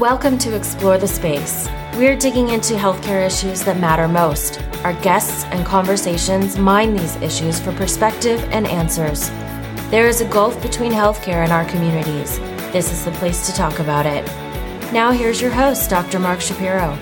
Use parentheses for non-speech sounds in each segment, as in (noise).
Welcome to Explore the Space. We're digging into healthcare issues that matter most. Our guests and conversations mine these issues for perspective and answers. There is a gulf between healthcare and our communities. This is the place to talk about it. Now, here's your host, Dr. Mark Shapiro.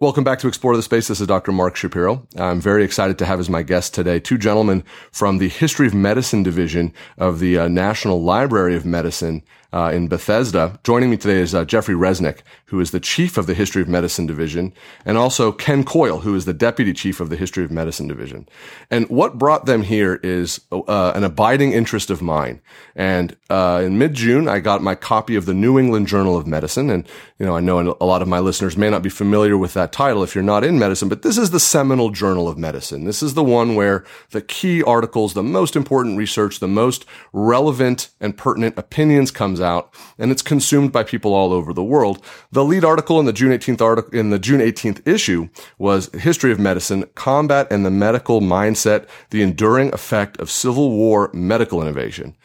Welcome back to Explore the Space. This is Dr. Mark Shapiro. I'm very excited to have as my guest today two gentlemen from the History of Medicine Division of the uh, National Library of Medicine uh, in Bethesda. Joining me today is uh, Jeffrey Reznick, who is the chief of the History of Medicine Division, and also Ken Koyle, who is the deputy chief of the History of Medicine Division. And what brought them here is uh, an abiding interest of mine. And uh, in mid-June, I got my copy of the New England Journal of Medicine, and you know I know a lot of my listeners may not be familiar with that title if you're not in medicine, but this is the seminal journal of medicine. This is the one where the key articles, the most important research, the most relevant and pertinent opinions comes out and it's consumed by people all over the world. The lead article in the June 18th article in the June 18th issue was History of Medicine, Combat and the Medical Mindset, the Enduring Effect of Civil War Medical Innovation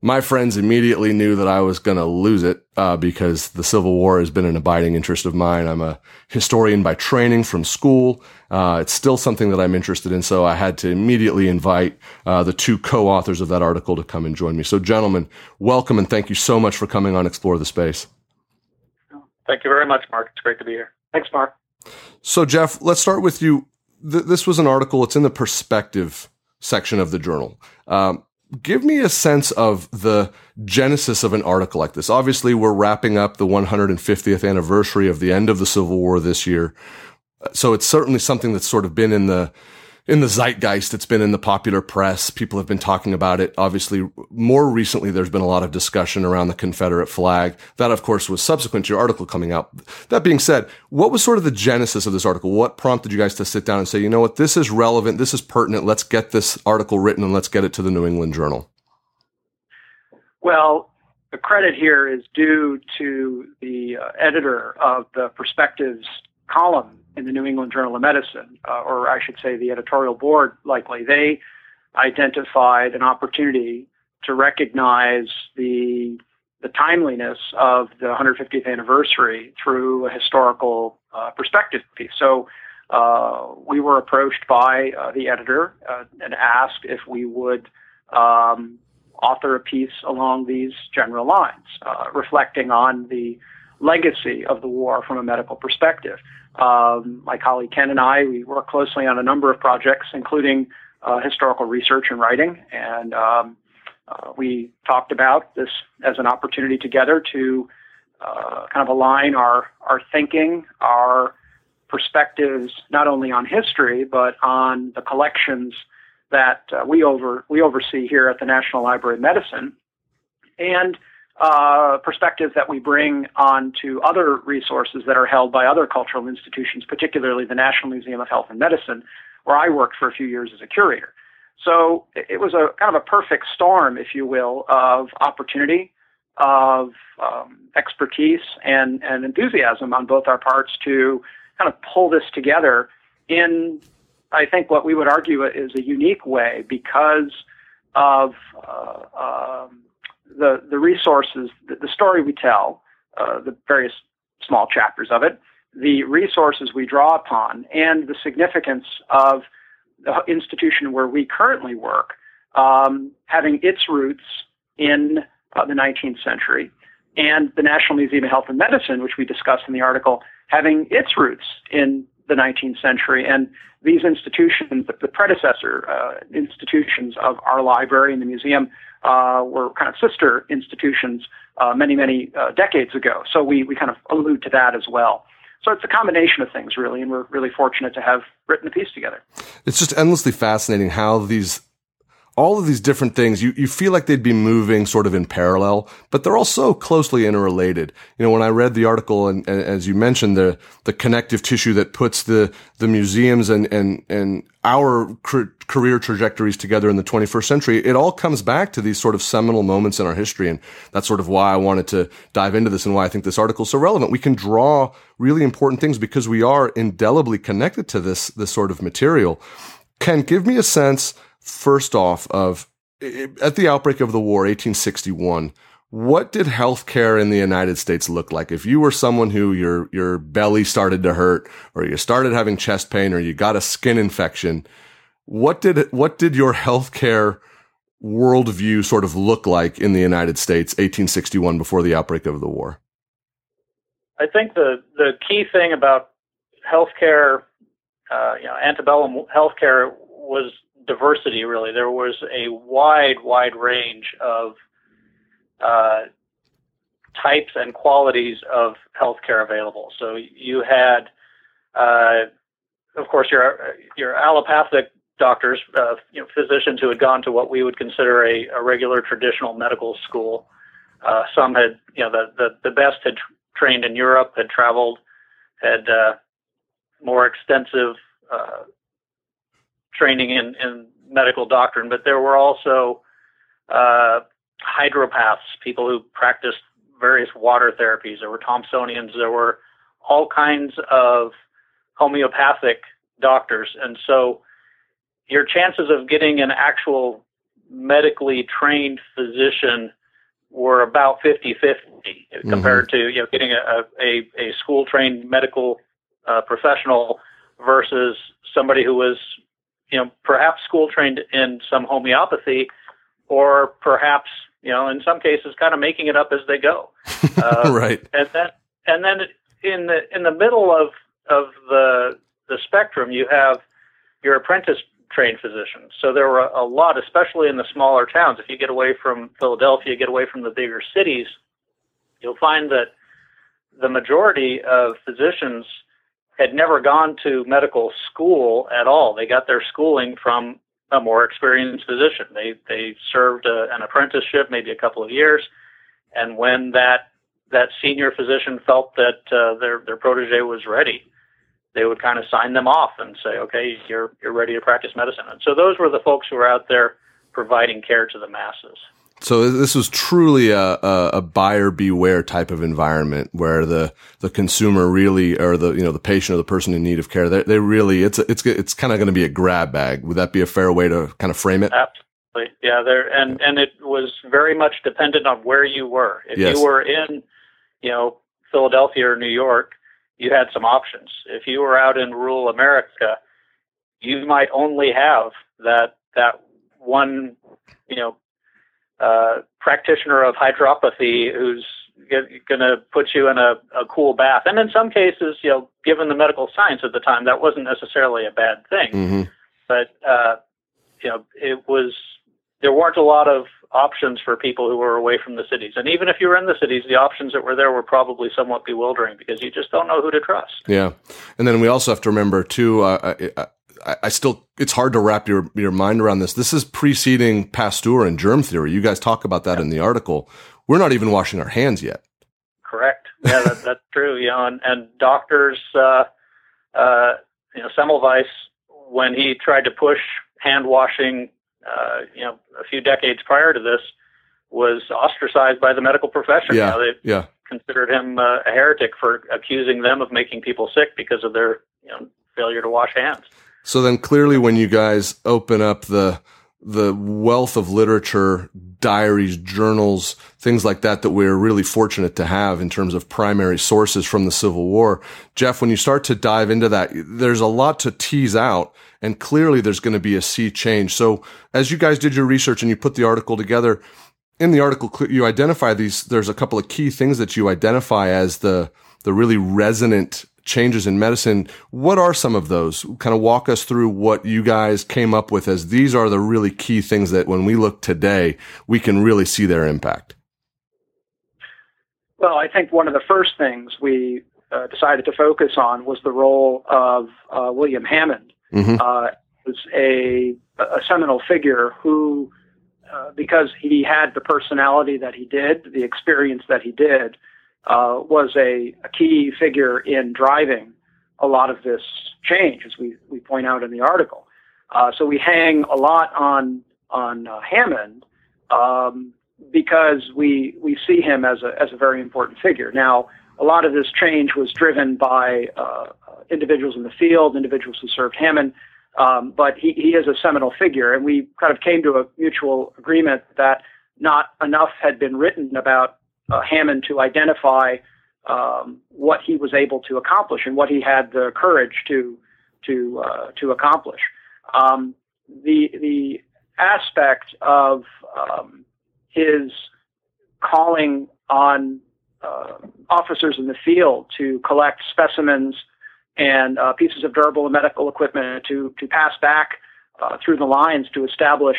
my friends immediately knew that I was going to lose it uh, because the Civil War has been an abiding interest of mine. I'm a historian by training from school. Uh, it's still something that I'm interested in, so I had to immediately invite uh, the two co-authors of that article to come and join me. So, gentlemen, welcome and thank you so much for coming on Explore the Space. Thank you very much, Mark. It's great to be here. Thanks, Mark. So, Jeff, let's start with you. Th- this was an article. It's in the perspective section of the journal. Um, give me a sense of the genesis of an article like this. Obviously, we're wrapping up the 150th anniversary of the end of the Civil War this year. So it's certainly something that's sort of been in the in the zeitgeist. It's been in the popular press. People have been talking about it. Obviously, more recently, there's been a lot of discussion around the Confederate flag. That, of course, was subsequent to your article coming out. That being said, what was sort of the genesis of this article? What prompted you guys to sit down and say, you know what, this is relevant. This is pertinent. Let's get this article written and let's get it to the New England Journal. Well, the credit here is due to the uh, editor of the Perspectives column in the New England Journal of Medicine, uh, or I should say the editorial board likely, they identified an opportunity to recognize the the timeliness of the 150th anniversary through a historical uh, perspective piece. So uh, we were approached by uh, the editor uh, and asked if we would um, author a piece along these general lines, uh, reflecting on the legacy of the war from a medical perspective. Um, my colleague Ken and I, we work closely on a number of projects, including uh, historical research and writing. And um, uh, we talked about this as an opportunity together to uh, kind of align our, our thinking, our perspectives, not only on history, but on the collections that uh, we, over, we oversee here at the National Library of Medicine. And uh, perspective that we bring on to other resources that are held by other cultural institutions, particularly the National Museum of Health and Medicine, where I worked for a few years as a curator. So it was a kind of a perfect storm, if you will, of opportunity, of um, expertise, and, and enthusiasm on both our parts to kind of pull this together in, I think, what we would argue is a unique way because of uh, um, the the resources, the, the story we tell, uh, the various small chapters of it, the resources we draw upon, and the significance of the institution where we currently work um, having its roots in uh, the 19th century, and the National Museum of Health and Medicine, which we discuss in the article, having its roots in the 19th century. And these institutions, the predecessor uh, institutions of our library and the museum, uh, were kind of sister institutions uh, many, many uh, decades ago. So we, we kind of allude to that as well. So it's a combination of things, really, and we're really fortunate to have written a piece together. It's just endlessly fascinating how these all of these different things, you, you feel like they'd be moving sort of in parallel, but they're all so closely interrelated. You know, when I read the article and, and as you mentioned, the, the connective tissue that puts the, the museums and, and, and our career trajectories together in the 21st century, it all comes back to these sort of seminal moments in our history. And that's sort of why I wanted to dive into this and why I think this article is so relevant. We can draw really important things because we are indelibly connected to this, this sort of material. Ken, give me a sense first off of at the outbreak of the war, 1861, what did healthcare in the United States look like? If you were someone who your your belly started to hurt, or you started having chest pain, or you got a skin infection, what did what did your healthcare worldview sort of look like in the United States, 1861, before the outbreak of the war? I think the the key thing about healthcare, uh, you know, antebellum healthcare was diversity. Really, there was a wide, wide range of uh, types and qualities of healthcare available. So you had, uh, of course, your your allopathic doctors, uh, you know, physicians who had gone to what we would consider a, a regular traditional medical school. Uh, some had, you know, the, the, the best had tr- trained in Europe, had traveled, had uh, more extensive uh, training in, in medical doctrine, but there were also uh, hydropaths, people who practiced various water therapies. There were Thomsonians. There were all kinds of homeopathic doctors. And so your chances of getting an actual medically trained physician were about 50 50 mm-hmm. compared to you know getting a, a, a school trained medical uh, professional versus somebody who was you know perhaps school trained in some homeopathy or perhaps you know, in some cases, kind of making it up as they go. (laughs) Uh, right. And then, and then in the in the middle of of the the spectrum, you have your apprentice trained physicians. So there were a, a lot, especially in the smaller towns. If you get away from Philadelphia, get away from the bigger cities, you'll find that the majority of physicians had never gone to medical school at all. They got their schooling from a more experienced physician. They they served a, an apprenticeship, maybe a couple of years, and when that that senior physician felt that uh, their their protege was ready, they would kind of sign them off and say, "Okay, you're you're ready to practice medicine." And so those were the folks who were out there providing care to the masses. So this was truly a, a, a, buyer beware type of environment where the, the consumer really, or the, you know, the patient or the person in need of care, they, they really, it's, a, it's, it's kind of going to be a grab bag. Would that be a fair way to kind of frame it? Absolutely. Yeah. There, and, and it was very much dependent on where you were. If yes. you were in, you know, Philadelphia or New York, you had some options. If you were out in rural America, you might only have that, that one, you know, uh, practitioner of hydropathy who's going to put you in a, a cool bath. And in some cases, you know, given the medical science at the time, that wasn't necessarily a bad thing. Mm-hmm. But uh, you know, it was there weren't a lot of options for people who were away from the cities. And even if you were in the cities, the options that were there were probably somewhat bewildering because you just don't know who to trust. Yeah. And then we also have to remember too, uh, uh I, I, still, it's hard to wrap your, your mind around this. This is preceding Pasteur and germ theory. You guys talk about that yeah. in the article. We're not even washing our hands yet. Correct. Yeah, that, that's (laughs) true. You know, and, and doctors, uh, uh, you know, Semmelweis, when he tried to push hand washing, uh, you know, a few decades prior to this, was ostracized by the medical profession. Yeah. You know, they yeah. considered him uh, a heretic for accusing them of making people sick because of their, you know, failure to wash hands. So then clearly when you guys open up the the wealth of literature, diaries, journals, things like that that we're really fortunate to have in terms of primary sources from the Civil War. Jeff, when you start to dive into that, there's a lot to tease out and clearly there's going to be a sea change. So as you guys did your research and you put the article together, in the article you identify these there's a couple of key things that you identify as the the really resonant changes in medicine. What are some of those? Kind of walk us through what you guys came up with as these are the really key things that when we look today, we can really see their impact. Well, I think one of the first things we uh, decided to focus on was the role of uh, William Hammond. Mm-hmm. Uh, was a, a seminal figure who, uh, because he had the personality that he did, the experience that he did, uh, was a, a, key figure in driving a lot of this change, as we, we point out in the article. Uh, so we hang a lot on on uh, Hammond um, because we we see him as a as a very important figure. Now, a lot of this change was driven by uh, individuals in the field, individuals who served Hammond. Um, but he, he is a seminal figure, and we kind of came to a mutual agreement that not enough had been written about uh, Hammond to identify um, what he was able to accomplish and what he had the courage to to uh, to accomplish. Um, the the aspect of um, his calling on uh, officers in the field to collect specimens and uh, pieces of durable medical equipment to to pass back uh, through the lines to establish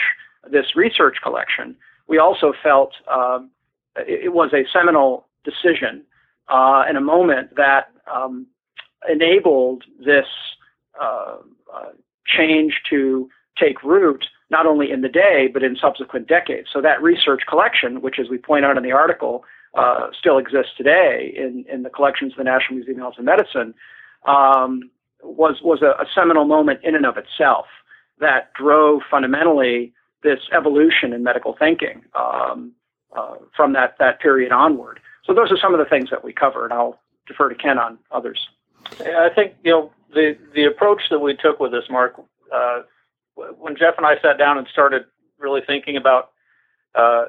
this research collection. We also felt um, it, was a seminal decision uh, in a moment that um, enabled this uh, uh, change to take root not only in the day but in subsequent decades. So that research collection, which, as we point out in the article, uh, still exists today in, in the collections of the National Museum of Health and Medicine, um, was was a, a, seminal moment in and of itself that drove fundamentally this evolution in medical thinking um, uh, from that that period onward. So those are some of the things that we cover, and I'll defer to Ken on others. I think you know the the approach that we took with this, Mark. Uh, when Jeff and I sat down and started really thinking about uh,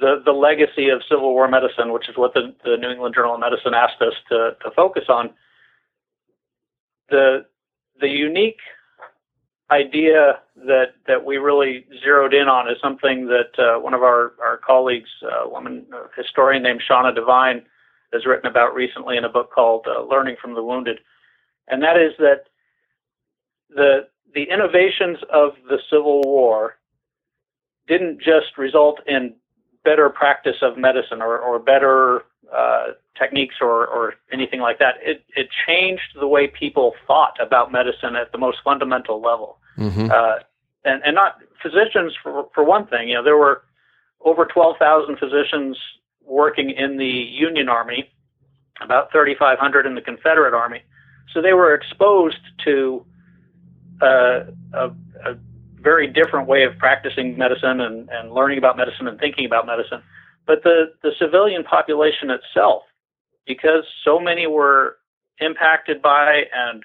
the the legacy of Civil War medicine, which is what the, the New England Journal of Medicine asked us to to focus on, the the unique idea that that we really zeroed in on is something that uh, one of our our colleagues, a woman a historian named Shauna Devine, has written about recently in a book called uh, Learning from the Wounded, and that is that the the innovations of the Civil War didn't just result in better practice of medicine or, or better uh, techniques or, or anything like that. It, it changed the way people thought about medicine at the most fundamental level. Mm-hmm. Uh, and, and not physicians, for, for one thing. You know, there were over 12,000 physicians working in the Union Army, about 3,500 in the Confederate Army. So they were exposed to uh, a, a very different way of practicing medicine and, and learning about medicine and thinking about medicine. But the, the civilian population itself, because so many were impacted by and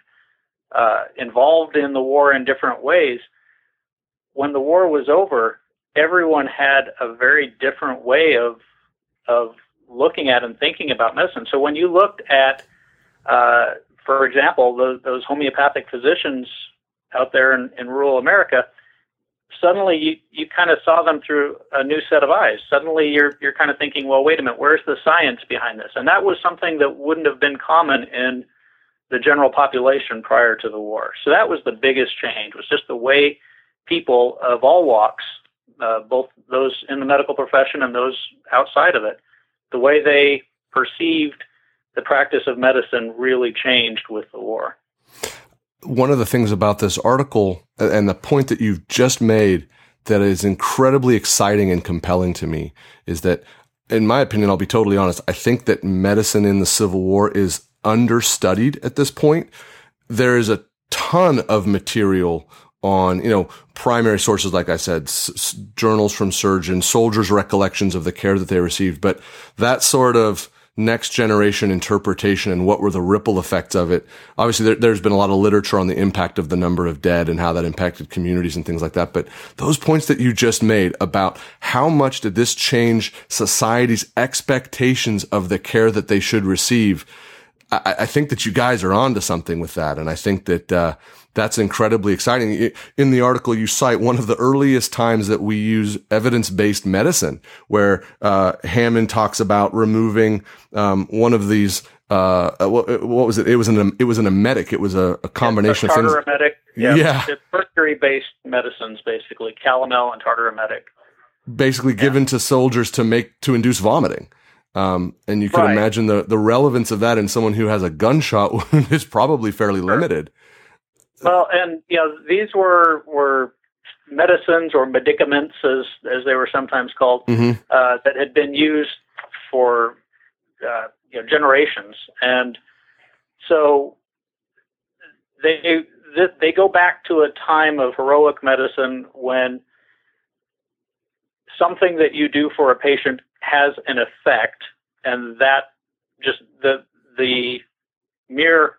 uh, involved in the war in different ways, when the war was over, everyone had a very different way of of looking at and thinking about medicine. So when you looked at, uh, for example, the, those homeopathic physicians out there in, in rural America, suddenly you, you kind of saw them through a new set of eyes. Suddenly you're you're kind of thinking, well, wait a minute, where's the science behind this? And that was something that wouldn't have been common in the general population prior to the war. So that was the biggest change. Was just the way people of all walks, uh, both those in the medical profession and those outside of it, the way they perceived the practice of medicine really changed with the war one of the things about this article and the point that you've just made that is incredibly exciting and compelling to me is that, in my opinion, I'll be totally honest, I think that medicine in the Civil War is understudied at this point. There is a ton of material on, you know, primary sources, like I said, s- journals from surgeons, soldiers' recollections of the care that they received, but that sort of next generation interpretation and what were the ripple effects of it. Obviously, there, has been a lot of literature on the impact of the number of dead and how that impacted communities and things like that. But those points that you just made about how much did this change society's expectations of the care that they should receive, I, I think that you guys are onto something with that. And I think that, uh, that's incredibly exciting. In the article, you cite one of the earliest times that we use evidence-based medicine, where uh, Hammond talks about removing um, one of these. Uh, uh what, what, was it? It was an it was an emetic. It was a, a combination of things. Emetic. Yeah, yeah. Mercury-based medicines, basically calomel and tartar emetic. Basically, yeah. given to soldiers to make to induce vomiting. Um, and you can right. imagine the, the relevance of that in someone who has a gunshot (laughs) wound is probably fairly sure. limited. Well, and you know these were were medicines or medicaments, as as they were sometimes called, mm-hmm. uh, that had been used for uh, you know generations, and so they they go back to a time of heroic medicine when something that you do for a patient has an effect, and that just the the mere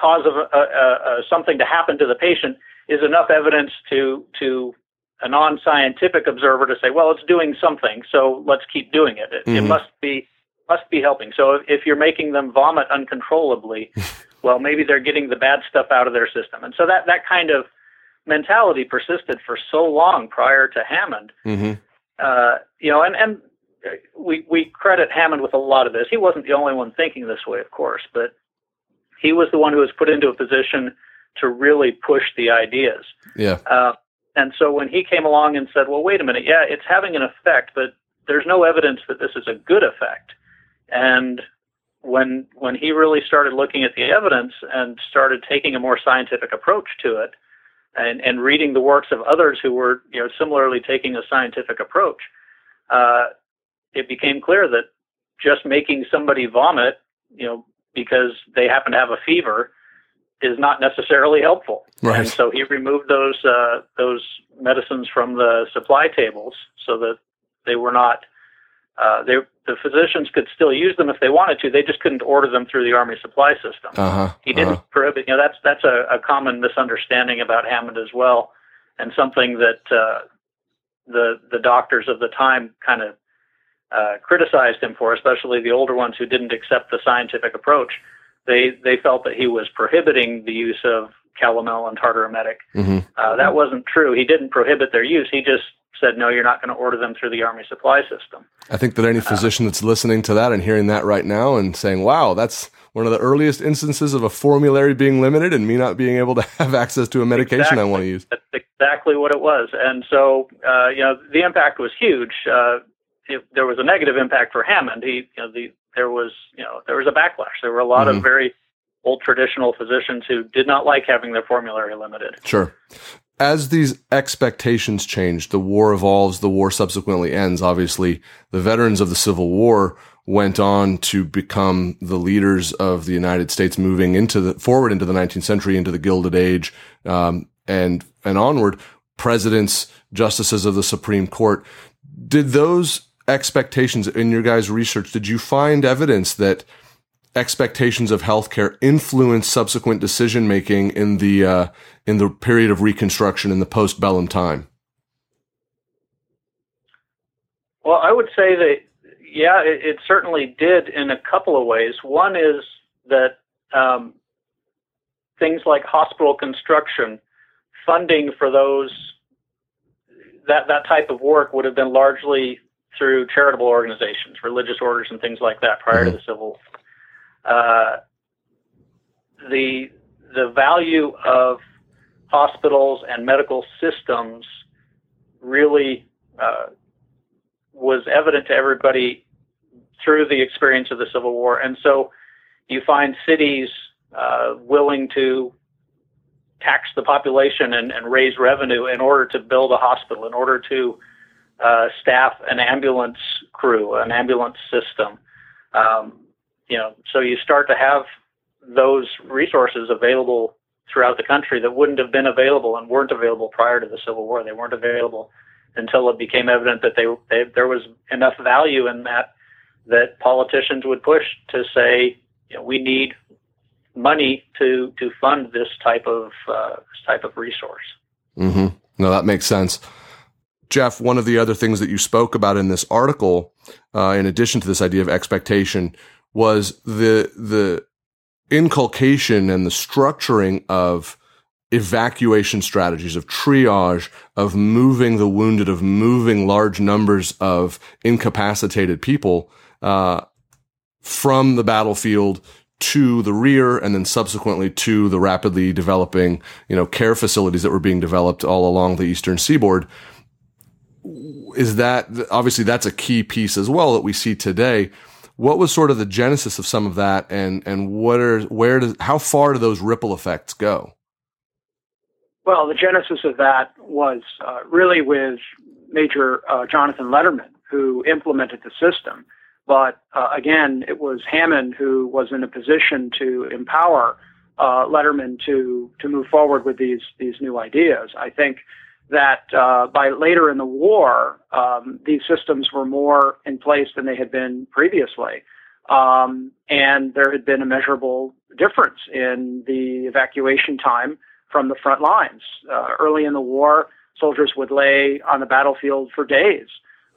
cause of uh, uh, uh, something to happen to the patient is enough evidence to to a non-scientific observer to say, well, it's doing something, so let's keep doing it. It, mm-hmm. it must be must be helping. So if, if you're making them vomit uncontrollably, (laughs) well, maybe they're getting the bad stuff out of their system. And so that that kind of mentality persisted for so long prior to Hammond. Mm-hmm. Uh, you know, and and we we credit Hammond with a lot of this. He wasn't the only one thinking this way, of course, but he was the one who was put into a position to really push the ideas. Yeah. Uh, and so when he came along and said, "Well, wait a minute, yeah, it's having an effect, but there's no evidence that this is a good effect," and when when he really started looking at the evidence and started taking a more scientific approach to it, and and reading the works of others who were you know similarly taking a scientific approach, uh, it became clear that just making somebody vomit, you know, because they happen to have a fever, is not necessarily helpful. Right. And so he removed those uh, those medicines from the supply tables so that they were not. Uh, they, the physicians could still use them if they wanted to. They just couldn't order them through the army supply system. Uh-huh, he didn't uh-huh. prohibit. You know, that's that's a, a common misunderstanding about Hammond as well, and something that uh, the the doctors of the time kind of uh, criticized him for, especially the older ones who didn't accept the scientific approach. They they felt that he was prohibiting the use of calomel and tartar emetic. Mm-hmm. Uh, that wasn't true. He didn't prohibit their use. He just said, no, you're not going to order them through the Army supply system. I think that any uh, physician uh, that's listening to that and hearing that right now and saying, wow, that's one of the earliest instances of a formulary being limited and me not being able to (laughs) have access to a medication exactly. I want to use. That's exactly what it was. And so, uh, you know, the impact was huge. It, there was a negative impact for Hammond. He, you know, the there was, you know, there was a backlash. There were a lot mm-hmm. of very old traditional physicians who did not like having their formulary limited. Sure. As these expectations change, the war evolves, the war subsequently ends. Obviously, the veterans of the Civil War went on to become the leaders of the United States, moving into the forward into the 19th century, into the Gilded Age, um, and and onward. Presidents, justices of the Supreme Court. Did those expectations in your guys' research, did you find evidence that expectations of healthcare influence subsequent decision making in the uh, in the period of Reconstruction in the postbellum time? Well, I would say that yeah, it, it certainly did in a couple of ways. One is that um, things like hospital construction, funding for those that that type of work would have been largely through charitable organizations, religious orders, and things like that prior mm-hmm. to the Civil. Uh, the the value of hospitals and medical systems really uh, was evident to everybody through the experience of the Civil War, and so you find cities uh, willing to tax the population and, and raise revenue in order to build a hospital, in order to uh, staff an ambulance crew, an ambulance system. Um, you know, so you start to have those resources available throughout the country that wouldn't have been available and weren't available prior to the Civil War. They weren't available until it became evident that they, they there was enough value in that that politicians would push to say, you know, we need money to to fund this type of uh, this type of resource. Mm-hmm. No, that makes sense. Jeff, one of the other things that you spoke about in this article, uh, in addition to this idea of expectation, was the the inculcation and the structuring of evacuation strategies of triage of moving the wounded of moving large numbers of incapacitated people uh, from the battlefield to the rear and then subsequently to the rapidly developing you know care facilities that were being developed all along the eastern seaboard is that obviously that's a key piece as well that we see today. What was sort of the genesis of some of that, and and what are where does how far do those ripple effects go? Well, the genesis of that was uh, really with Major uh, Jonathan Letterman, who implemented the system. But uh, again, it was Hammond who was in a position to empower uh, Letterman to to move forward with these these new ideas. I think that uh, by later in the war, um, these systems were more in place than they had been previously. Um, and there had been a measurable difference in the evacuation time from the front lines. Uh, early in the war, soldiers would lay on the battlefield for days.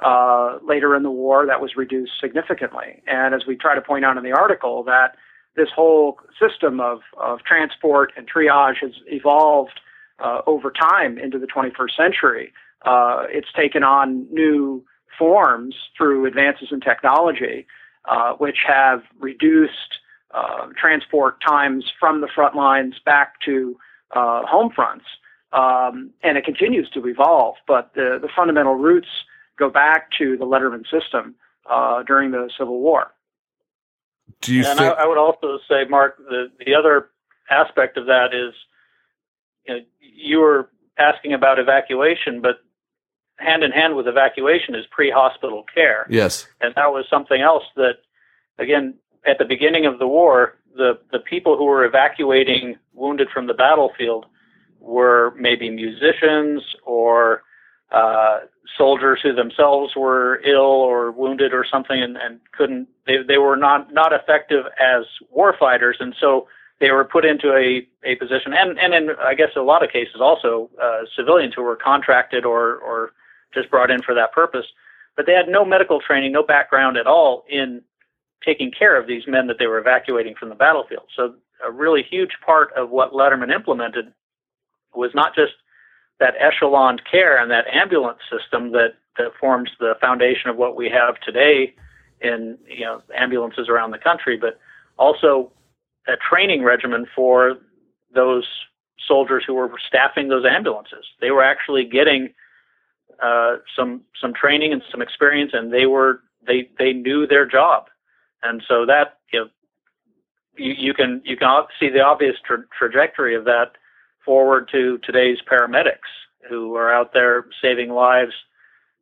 Uh, later in the war, that was reduced significantly. And as we try to point out in the article, that this whole system of, of transport and triage has evolved uh, over time into the 21st century. Uh, it's taken on new forms through advances in technology, uh, which have reduced uh, transport times from the front lines back to uh, home fronts. Um, and it continues to evolve, but the, the fundamental roots go back to the Letterman system uh, during the Civil War. Do you and think? I, I, would also say, Mark, the, the other aspect of that is you, know, you were asking about evacuation, but hand in hand with evacuation is pre-hospital care. Yes. And that was something else that, again, at the beginning of the war, the, the people who were evacuating wounded from the battlefield were maybe musicians or uh, soldiers who themselves were ill or wounded or something and, and couldn't they, they were not not effective as war fighters and so they were put into a, a position and, and in I guess a lot of cases also uh, civilians who were contracted or or just brought in for that purpose but they had no medical training no background at all in taking care of these men that they were evacuating from the battlefield. So a really huge part of what Letterman implemented was not just that echelon care and that ambulance system that, that forms the foundation of what we have today in you know ambulances around the country, but also a training regimen for those soldiers who were staffing those ambulances. They were actually getting uh, some some training and some experience, and they were they they knew their job, and so that you know you, you can you can see the obvious tra- trajectory of that forward to today's paramedics who are out there saving lives,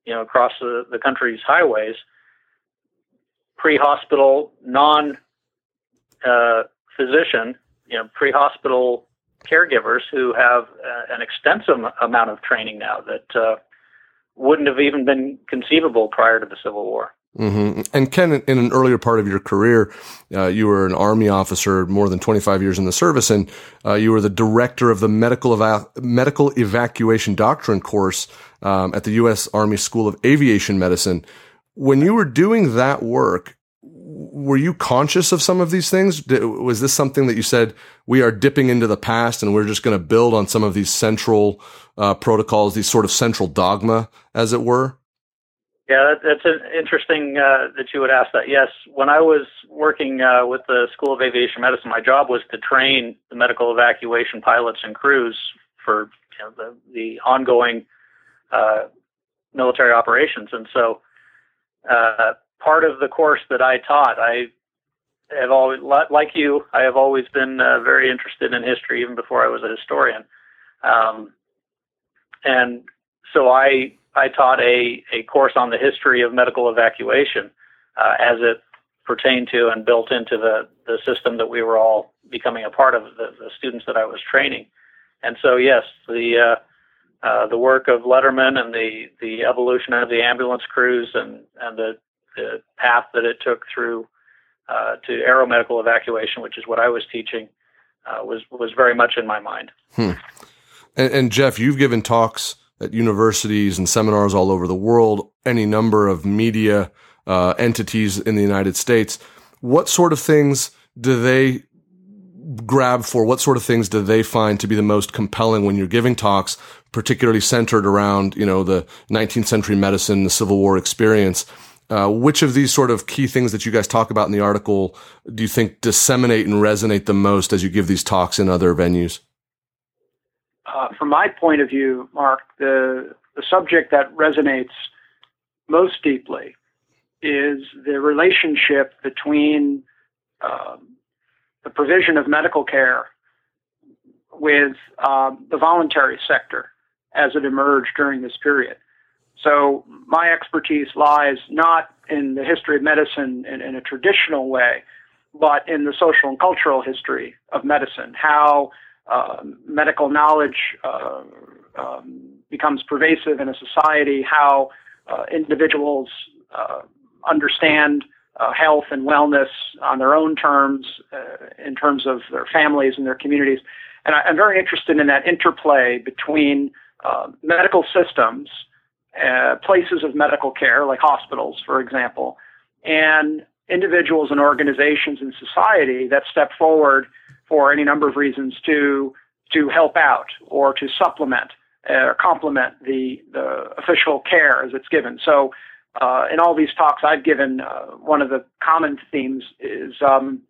you know, across the, the country's highways. Pre-hospital, non uh, physician, you know, pre-hospital caregivers who have uh, an extensive amount of training now that uh, wouldn't have even been conceivable prior to the Civil War. Mm-hmm. And Ken, in an earlier part of your career, uh, you were an Army officer, more than 25 years in the service, and uh, you were the director of the medical eva- medical evacuation doctrine course um, at the U.S. Army School of Aviation Medicine. When you were doing that work, were you conscious of some of these things? Was this something that you said we are dipping into the past and we're just going to build on some of these central uh, protocols, these sort of central dogma, as it were? Yeah, that, that's an interesting uh, that you would ask that. Yes, when I was working uh, with the School of Aviation Medicine, my job was to train the medical evacuation pilots and crews for you know, the the ongoing uh, military operations, and so uh, part of the course that I taught, I have always, like you, I have always been uh, very interested in history, even before I was a historian, um, and so I I taught a, a course on the history of medical evacuation uh, as it pertained to and built into the, the system that we were all becoming a part of, the, the students that I was training. And so, yes, the uh, uh, the work of Letterman and the, the evolution of the ambulance crews and, and the, the path that it took through uh, to aeromedical evacuation, which is what I was teaching, uh, was was very much in my mind. Hmm. And, and Jeff, you've given talks at universities and seminars all over the world, any number of media uh, entities in the United States. What sort of things do they grab for? What sort of things do they find to be the most compelling when you're giving talks, particularly centered around, you know, the 19th century medicine, the Civil War experience? Uh, which of these sort of key things that you guys talk about in the article do you think disseminate and resonate the most as you give these talks in other venues? uh, from my point of view, Mark, the, the subject that resonates most deeply is the relationship between um, the provision of medical care with um, the voluntary sector as it emerged during this period. So, my expertise lies not in the history of medicine in, in a traditional way, but in the social and cultural history of medicine, how uh, medical knowledge uh, um, becomes pervasive in a society, how uh, individuals uh, understand uh, health and wellness on their own terms, in terms of their families and their communities. And I, am very interested in that interplay between uh, medical systems, uh, places of medical care, like hospitals, for example, and individuals and organizations in society that step forward for any number of reasons to to help out or to supplement uh, or complement the the official care as it's given. So, uh, in all these talks I've given, uh, one of the common themes is um,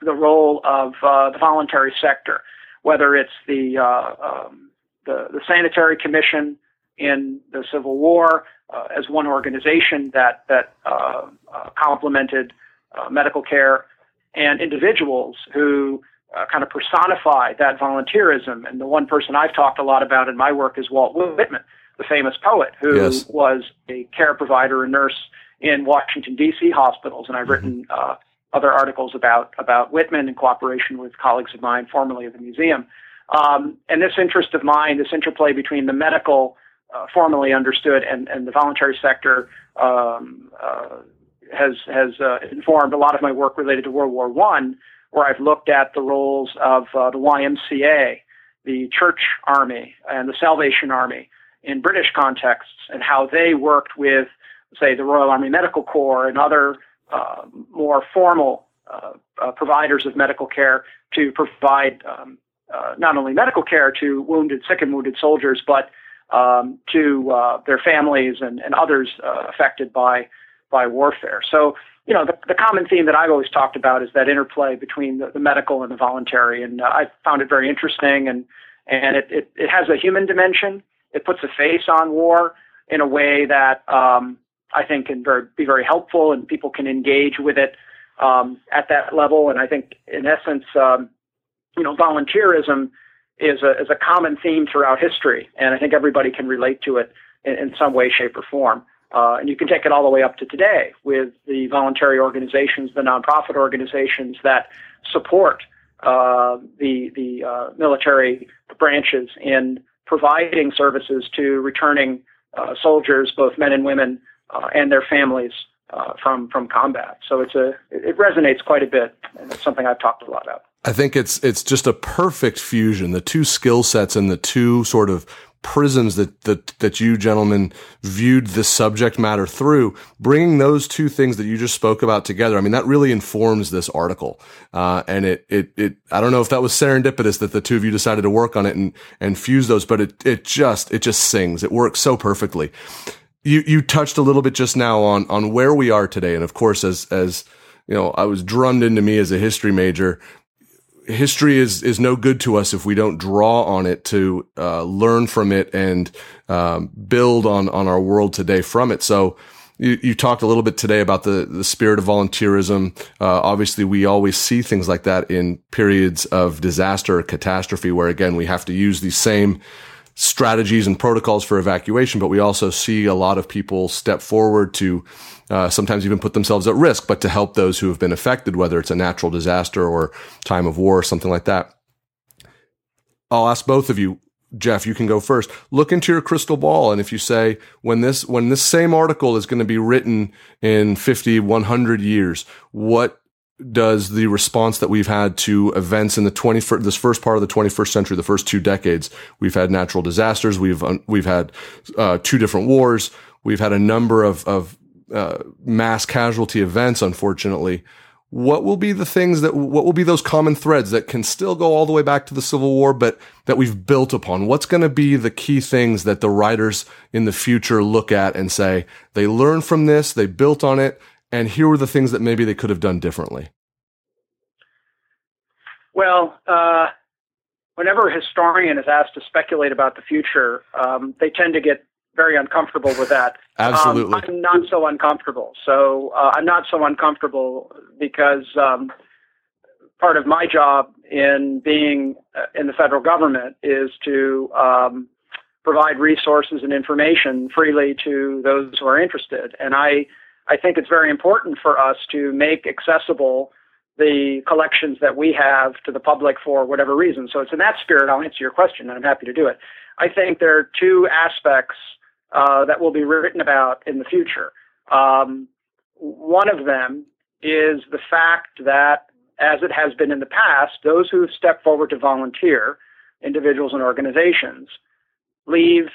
the role of the voluntary sector, whether it's the um, the, the sanitary commission in the Civil War uh, as one organization that that uh, uh, complemented uh, medical care, and individuals who uh, kind of personify that volunteerism. And the one person I've talked a lot about in my work is Walt Whitman, the famous poet who yes. was a care provider and nurse in Washington D.C. hospitals, and I've mm-hmm. written uh, other articles about about Whitman in cooperation with colleagues of mine, formerly of the museum. Um, and this interest of mine, this interplay between the medical, uh, formally understood, and, and the voluntary sector, um, uh, has has uh, informed a lot of my work related to World War One, where I've looked at the roles of uh, the YMCA, the Church Army, and the Salvation Army in British contexts, and how they worked with, say, the Royal Army Medical Corps and other uh, more formal uh, uh, providers of medical care to provide um, not only medical care to wounded, sick and wounded soldiers, but um, to uh, their families and, and others uh, affected by by warfare. So, you know, the, the common theme that I've always talked about is that interplay between the, the medical and the voluntary, and I found it very interesting, and and it, it, it has a human dimension. It puts a face on war in a way that um, I think can very, be very helpful, and people can engage with it um, at that level. And I think, in essence, um, you know, volunteerism is a is a common theme throughout history, and I think everybody can relate to it in, in some way, shape, or form. Uh, and you can take it all the way up to today with the voluntary organizations, the nonprofit organizations that support uh, the the uh, military branches in providing services to returning uh, soldiers, both men and women, uh, and their families uh, from from combat. So it's a it resonates quite a bit, and it's something I've talked a lot about. I think it's it's just a perfect fusion, the two skill sets and the two sort of prisms that that that you gentlemen viewed the subject matter through, bringing those two things that you just spoke about together. I mean, that really informs this article, uh, and it it it. I don't know if that was serendipitous that the two of you decided to work on it and and fuse those, but it it just it just sings. It works so perfectly you you touched a little bit just now on on where we are today, and of course, as as you know, I was drummed into me as a history major. History is is no good to us if we don't draw on it to uh, learn from it and um, build on on our world today from it. So. You, you, talked a little bit today about the, the spirit of volunteerism. Uh, obviously, we always see things like that in periods of disaster or catastrophe, where again we have to use these same strategies and protocols for evacuation, but we also see a lot of people step forward to uh, sometimes even put themselves at risk, but to help those who have been affected, whether it's a natural disaster or time of war or something like that. I'll ask both of you. Jeff, you can go first. Look into your crystal ball. And if you say, when this, when this same article is going to be written in 50, 100 years, what does the response that we've had to events in the 21st, this first part of the 21st century, the first two decades, we've had natural disasters. We've, we've had, uh, two different wars. We've had a number of, of, uh, mass casualty events, unfortunately. What will be the things that, what will be those common threads that can still go all the way back to the Civil War, but that we've built upon? What's going to be the key things that the writers in the future look at and say, they learned from this, they built on it, and here were the things that maybe they could have done differently? Well, uh, whenever a historian is asked to speculate about the future, um, they tend to get very uncomfortable with that. (laughs) Absolutely. Um, I'm not so uncomfortable. So uh, I'm not so uncomfortable because um, part of my job in being uh, in the federal government is to um, provide resources and information freely to those who are interested. And I I think it's very important for us to make accessible the collections that we have to the public for whatever reason. So it's in that spirit I'll answer your question, and I'm happy to do it. I think there are two aspects uh, that will be written about in the future. Um, one of them is the fact that, as it has been in the past, those who step forward to volunteer, individuals and organizations, leave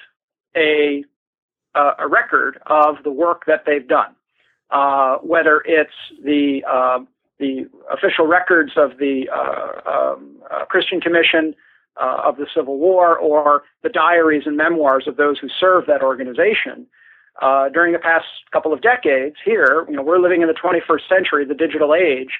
a uh, a record of the work that they've done, uh, whether it's the uh, the official records of the uh, um, Christian Commission uh, of the Civil War or the diaries and memoirs of those who served that organization. during the past couple of decades, here, you know, we're living in the 21st century, the digital age.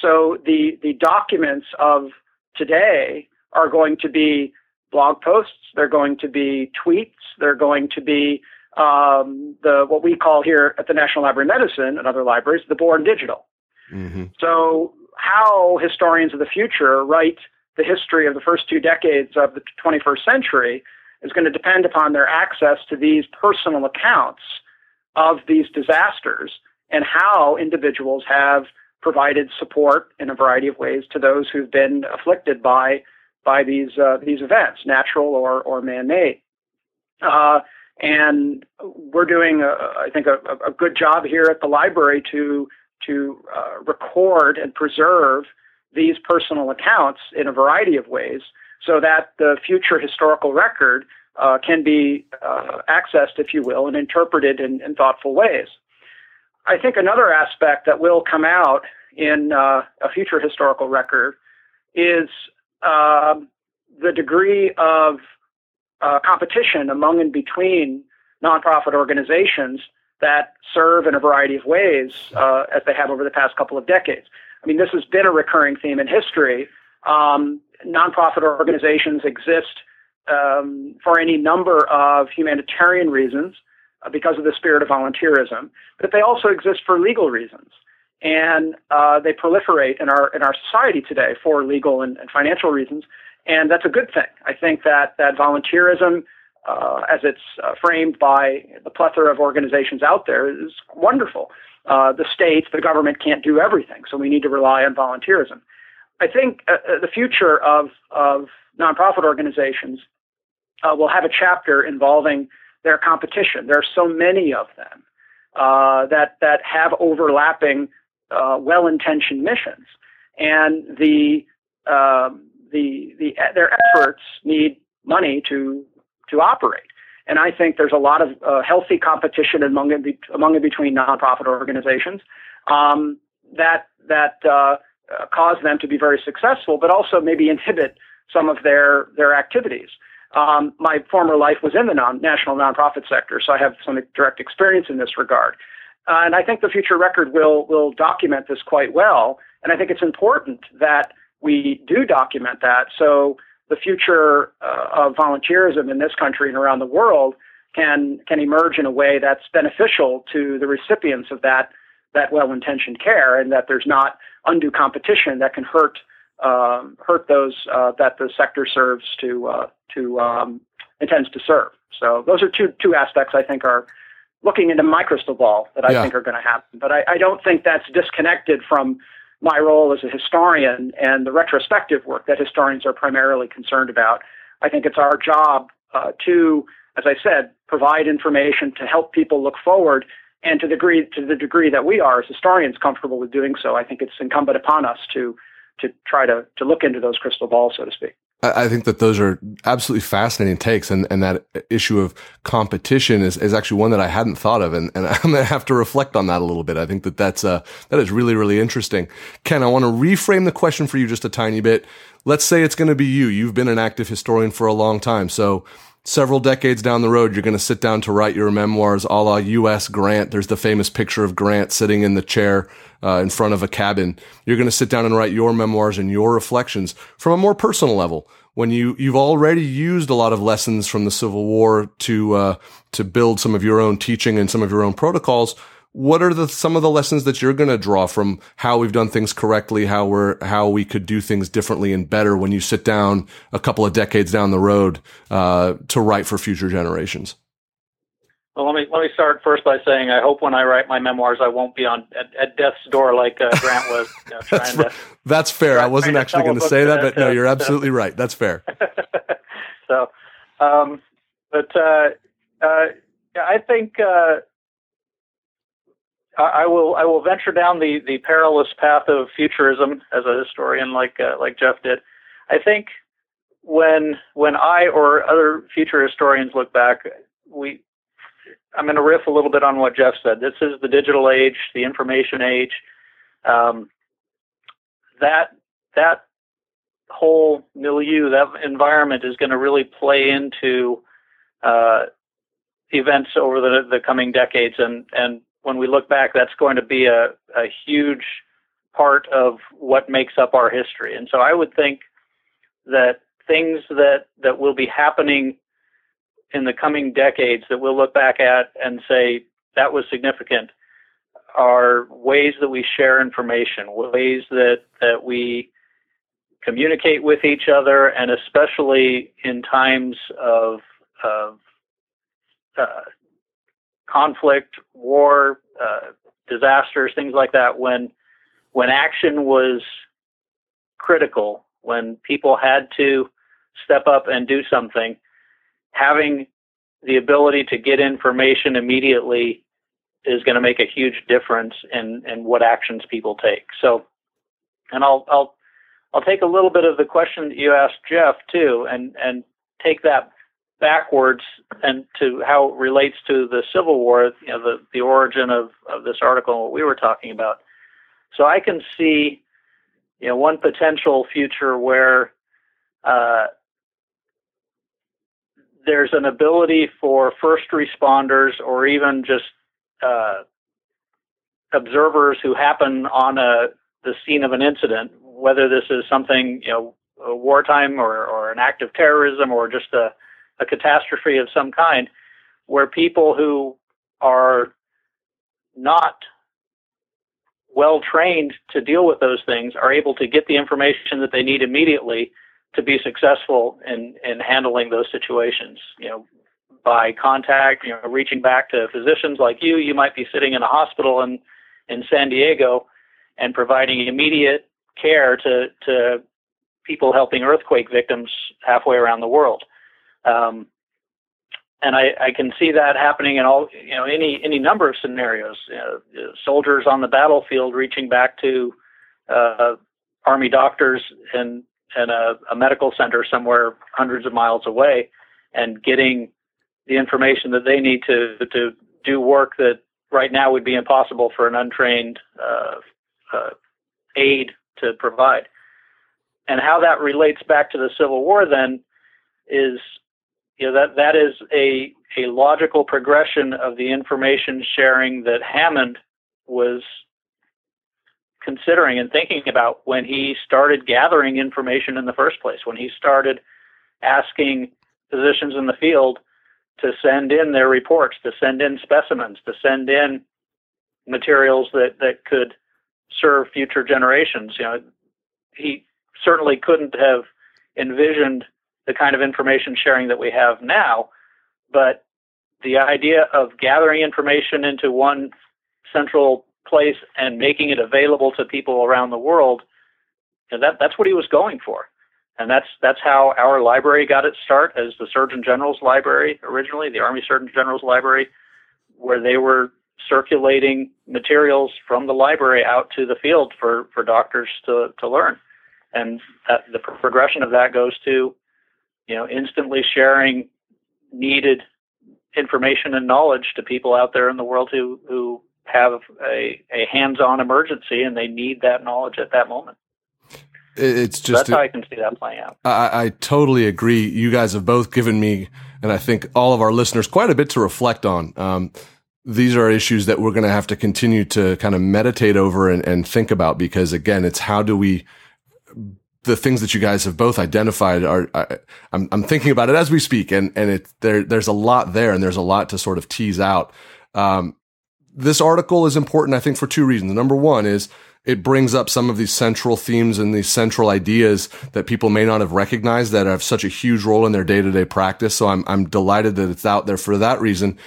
So the the documents of today are going to be blog posts, they're going to be tweets, they're going to be um, the what we call here at the National Library of Medicine and other libraries the born digital. Mm-hmm. So how historians of the future write the history of the first two decades of the 21st century is going to depend upon their access to these personal accounts of these disasters and how individuals have provided support in a variety of ways to those who've been afflicted by by these uh, these events, natural or or man-made. Uh, and we're doing, a, I think, a, a, good job here at the library to to uh, record and preserve these personal accounts in a variety of ways, so that the future historical record uh, can be uh, accessed, if you will, and interpreted in, in thoughtful ways. I think another aspect that will come out in uh, a future historical record is uh, the degree of uh, competition among and between nonprofit organizations that serve in a variety of ways uh, as they have over the past couple of decades. I mean, this has been a recurring theme in history. Um, nonprofit organizations exist um, for any number of humanitarian reasons uh, because of the spirit of volunteerism, but they also exist for legal reasons. And uh, they proliferate in our in our society today for legal and, and, financial reasons, and that's a good thing. I think that that volunteerism, uh, as it's uh, framed by the plethora of organizations out there, is wonderful. Uh, the states, the government can't do everything, so we need to rely on volunteerism. I think uh, the future of of nonprofit organizations will have a chapter involving their competition. There are so many of them uh, that that have overlapping, uh, well-intentioned missions, and the um, the the their efforts need money to to operate. And I think there's a lot of uh, healthy competition among and, be, among and between nonprofit organizations um, that that uh, cause them to be very successful, but also maybe inhibit some of their their activities. Um, my former life was in the non- national nonprofit sector, so I have some direct experience in this regard. Uh, and I think the future record will will document this quite well. And I think it's important that we do document that so the future uh, of volunteerism in this country and around the world can can emerge in a way that's beneficial to the recipients of that that well-intentioned care, and that there's not undue competition that can hurt um, hurt those uh, that the sector serves to uh, to um, intends to serve. So those are two two aspects I think are looking into my crystal ball that I yeah. think are going to happen. But I, I, don't think that's disconnected from my role as a historian and the retrospective work that historians are primarily concerned about. I think it's our job uh, to, as I said, provide information to help people look forward. And to the degree to the degree that we are as historians comfortable with doing so, I think it's incumbent upon us to to try to to look into those crystal balls, so to speak. I think that those are absolutely fascinating takes, and, and that issue of competition is, is actually one that I hadn't thought of, and, and (laughs) I'm to have to reflect on that a little bit. I think that that's uh, that is really really interesting. Ken, I want to reframe the question for you just a tiny bit. Let's say it's going to be you. You've been an active historian for a long time, so several decades down the road, you're going to sit down to write your memoirs a la U.S. Grant. There's the famous picture of Grant sitting in the chair uh, in front of a cabin. You're going to sit down and write your memoirs and your reflections from a more personal level. When you you've already used a lot of lessons from the Civil War to uh, to build some of your own teaching and some of your own protocols, what are the some of the lessons that you're going to draw from how we've done things correctly, how we're how we could do things differently and better when you sit down a couple of decades down the road uh, to write for future generations? Well, let me let me start first by saying I hope when I write my memoirs I won't be on at, at death's door like uh, Grant was. You know, (laughs) that's, to, that's fair. I wasn't actually going to say that, but no, you're absolutely so. right. That's fair. (laughs) so, um, but uh, uh, I think uh, I will I will venture down the, the perilous path of futurism as a historian, like uh, like Jeff did. I think when when I or other future historians look back, we I'm going to riff a little bit on what Jeff said. This is the digital age, the information age. Um, that that whole milieu, that environment, is going to really play into uh, events over the the coming decades, and and when we look back, that's going to be a, a huge part of what makes up our history. And so I would think that things that that will be happening in the coming decades that we'll look back at and say that was significant are ways that we share information, ways that that we communicate with each other, and especially in times of, of uh, conflict, war, uh, disasters, things like that, when when action was critical, when people had to step up and do something, having the ability to get information immediately is going to make a huge difference in, in what actions people take. So, and I'll, I'll, I'll take a little bit of the question that you asked Jeff too, and, and take that backwards and to how it relates to the Civil War, you know, the, the origin of, of this article and what we were talking about. So I can see, you know, one potential future where uh, there's an ability for first responders or even just uh, observers who happen on a the scene of an incident, whether this is something you know wartime or, or an act of terrorism or just a, a catastrophe of some kind, where people who are not well trained to deal with those things are able to get the information that they need immediately to be successful in, in handling those situations. You know, by contact, you know, reaching back to physicians like you, you might be sitting in a hospital in, in San Diego and providing immediate care to, to people helping earthquake victims halfway around the world. Um, and I, I, can see that happening in all, you know, any any number of scenarios. Soldiers on the battlefield reaching back to uh, army doctors and in a, a medical center somewhere hundreds of miles away and getting the information that they need to to do work that right now would be impossible for an untrained uh, uh, aid to provide. And how that relates back to the Civil War then is you know that that is a a logical progression of the information sharing that Hammond was considering and thinking about when he started gathering information in the first place, when he started asking physicians in the field to send in their reports, to send in specimens, to send in materials that, that could serve future generations. You know, he certainly couldn't have envisioned the kind of information sharing that we have now, but the idea of gathering information into one central place and making it available to people around the world, that that's what he was going for. And that's that's how our library got its start as the Surgeon General's library originally, the Army Surgeon General's library, where they were circulating materials from the library out to the field for, for doctors to, to learn. And that, the progression of that goes to, you know, instantly sharing needed information and knowledge to people out there in the world who, who have a, a hands-on emergency and they need that knowledge at that moment. It's just so that's how I can see that playing out. I, I, totally agree. You guys have both given me, and I think all of our listeners, quite a bit to reflect on. Um, these are issues that we're going to have to continue to kind of meditate over and, and think about because, again, it's how do we the things that you guys have both identified are I, am I'm thinking about it as we speak and and it there there's a lot there and there's a lot to sort of tease out um, this article is important, I think, for two reasons. Number one is it brings up some of these central themes and these central ideas that people may not have recognized that have such a huge role in their day to day practice. So I'm, I'm delighted that it's out there for that reason.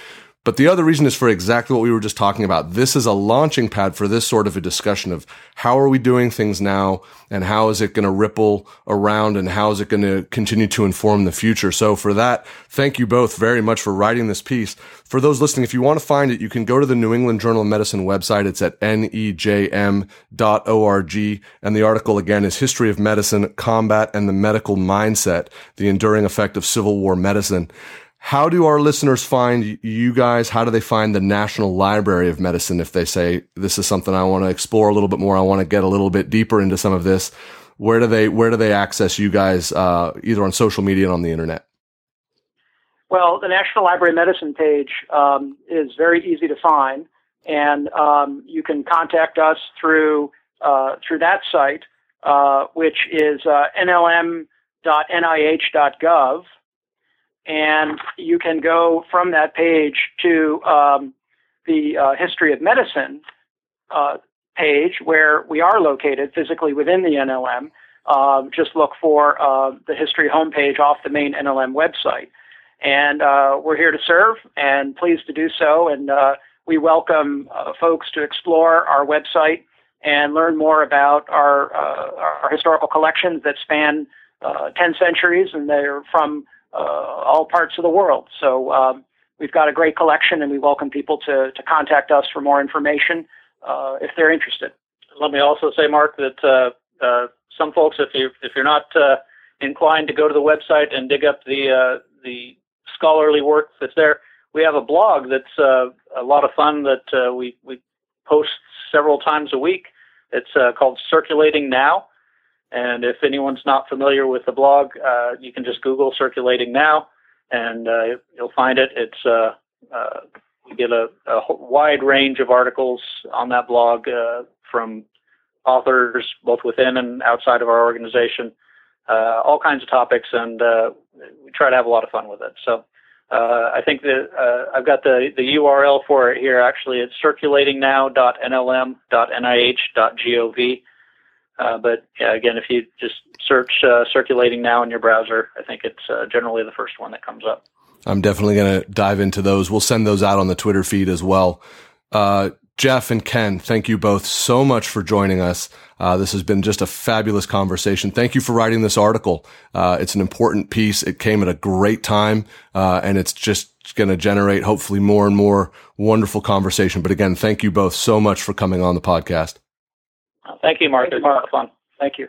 But the other reason is for exactly what we were just talking about. This is a launching pad for this sort of a discussion of how are we doing things now and how is it going to ripple around and how is it going to continue to inform the future. So for that, thank you both very much for writing this piece. For those listening, if you want to find it, you can go to the New England Journal of Medicine website. It's at nejm.org. And the article again is History of Medicine, Combat and the Medical Mindset, the enduring effect of Civil War medicine. How do our listeners find you guys? How do they find the National Library of Medicine if they say this is something I want to explore a little bit more? I want to get a little bit deeper into some of this. Where do they where do they access you guys uh, either on social media and on the internet? Well, the National Library of Medicine page um, is very easy to find, and um, you can contact us through uh, through that site, uh, which is uh, nlm.nih.gov and you can go from that page to um, the uh, history of medicine uh, page where we are located physically within the NLM. Uh, just look for uh, the history homepage off the main NLM website. And uh, we're here to serve and pleased to do so. And uh, we welcome folks to explore our website and learn more about our, our historical collections that span 10 centuries and they're from uh, all parts of the world. So um, we've got a great collection, and we welcome people to, to contact us for more information uh, if they're interested. Let me also say, Mark, that uh, uh some folks, if you if you're not uh, inclined to go to the website and dig up the the scholarly work that's there, we have a blog that's a lot of fun that we we post several times a week. It's called Circulating Now and if anyone's not familiar with the blog, uh, you can just Google Circulating Now, and uh, you'll find it. It's uh, uh we get a, a, wide range of articles on that blog uh, from authors both within and outside of our organization, uh, all kinds of topics, and we try to have a lot of fun with it. So. I think that I've got the, the URL for it here. Actually, it's circulatingnow.nlm.nih.gov. Uh, but yeah, again, if you just search uh, circulating now in your browser, I think it's uh, generally the first one that comes up. I'm definitely going to dive into those. We'll send those out on the Twitter feed as well. Uh, Jeff and Ken, thank you both so much for joining us. Uh, this has been just a fabulous conversation. Thank you for writing this article. Uh, it's an important piece. It came at a great time, and it's just going to generate hopefully more and more wonderful conversation. But again, thank you both so much for coming on the podcast. Thank you, Mark. It's a lot fun. Thank you.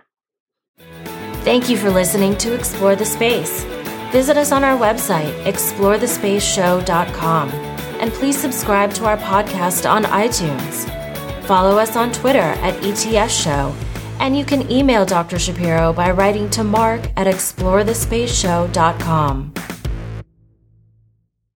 Thank you for listening to Explore the Space. Visit us on our website, explorethespaceshow.com, and please subscribe to our podcast on iTunes. Follow us on Twitter at ETS Show, and you can email Dr. Shapiro by writing to mark at explorethespaceshow.com.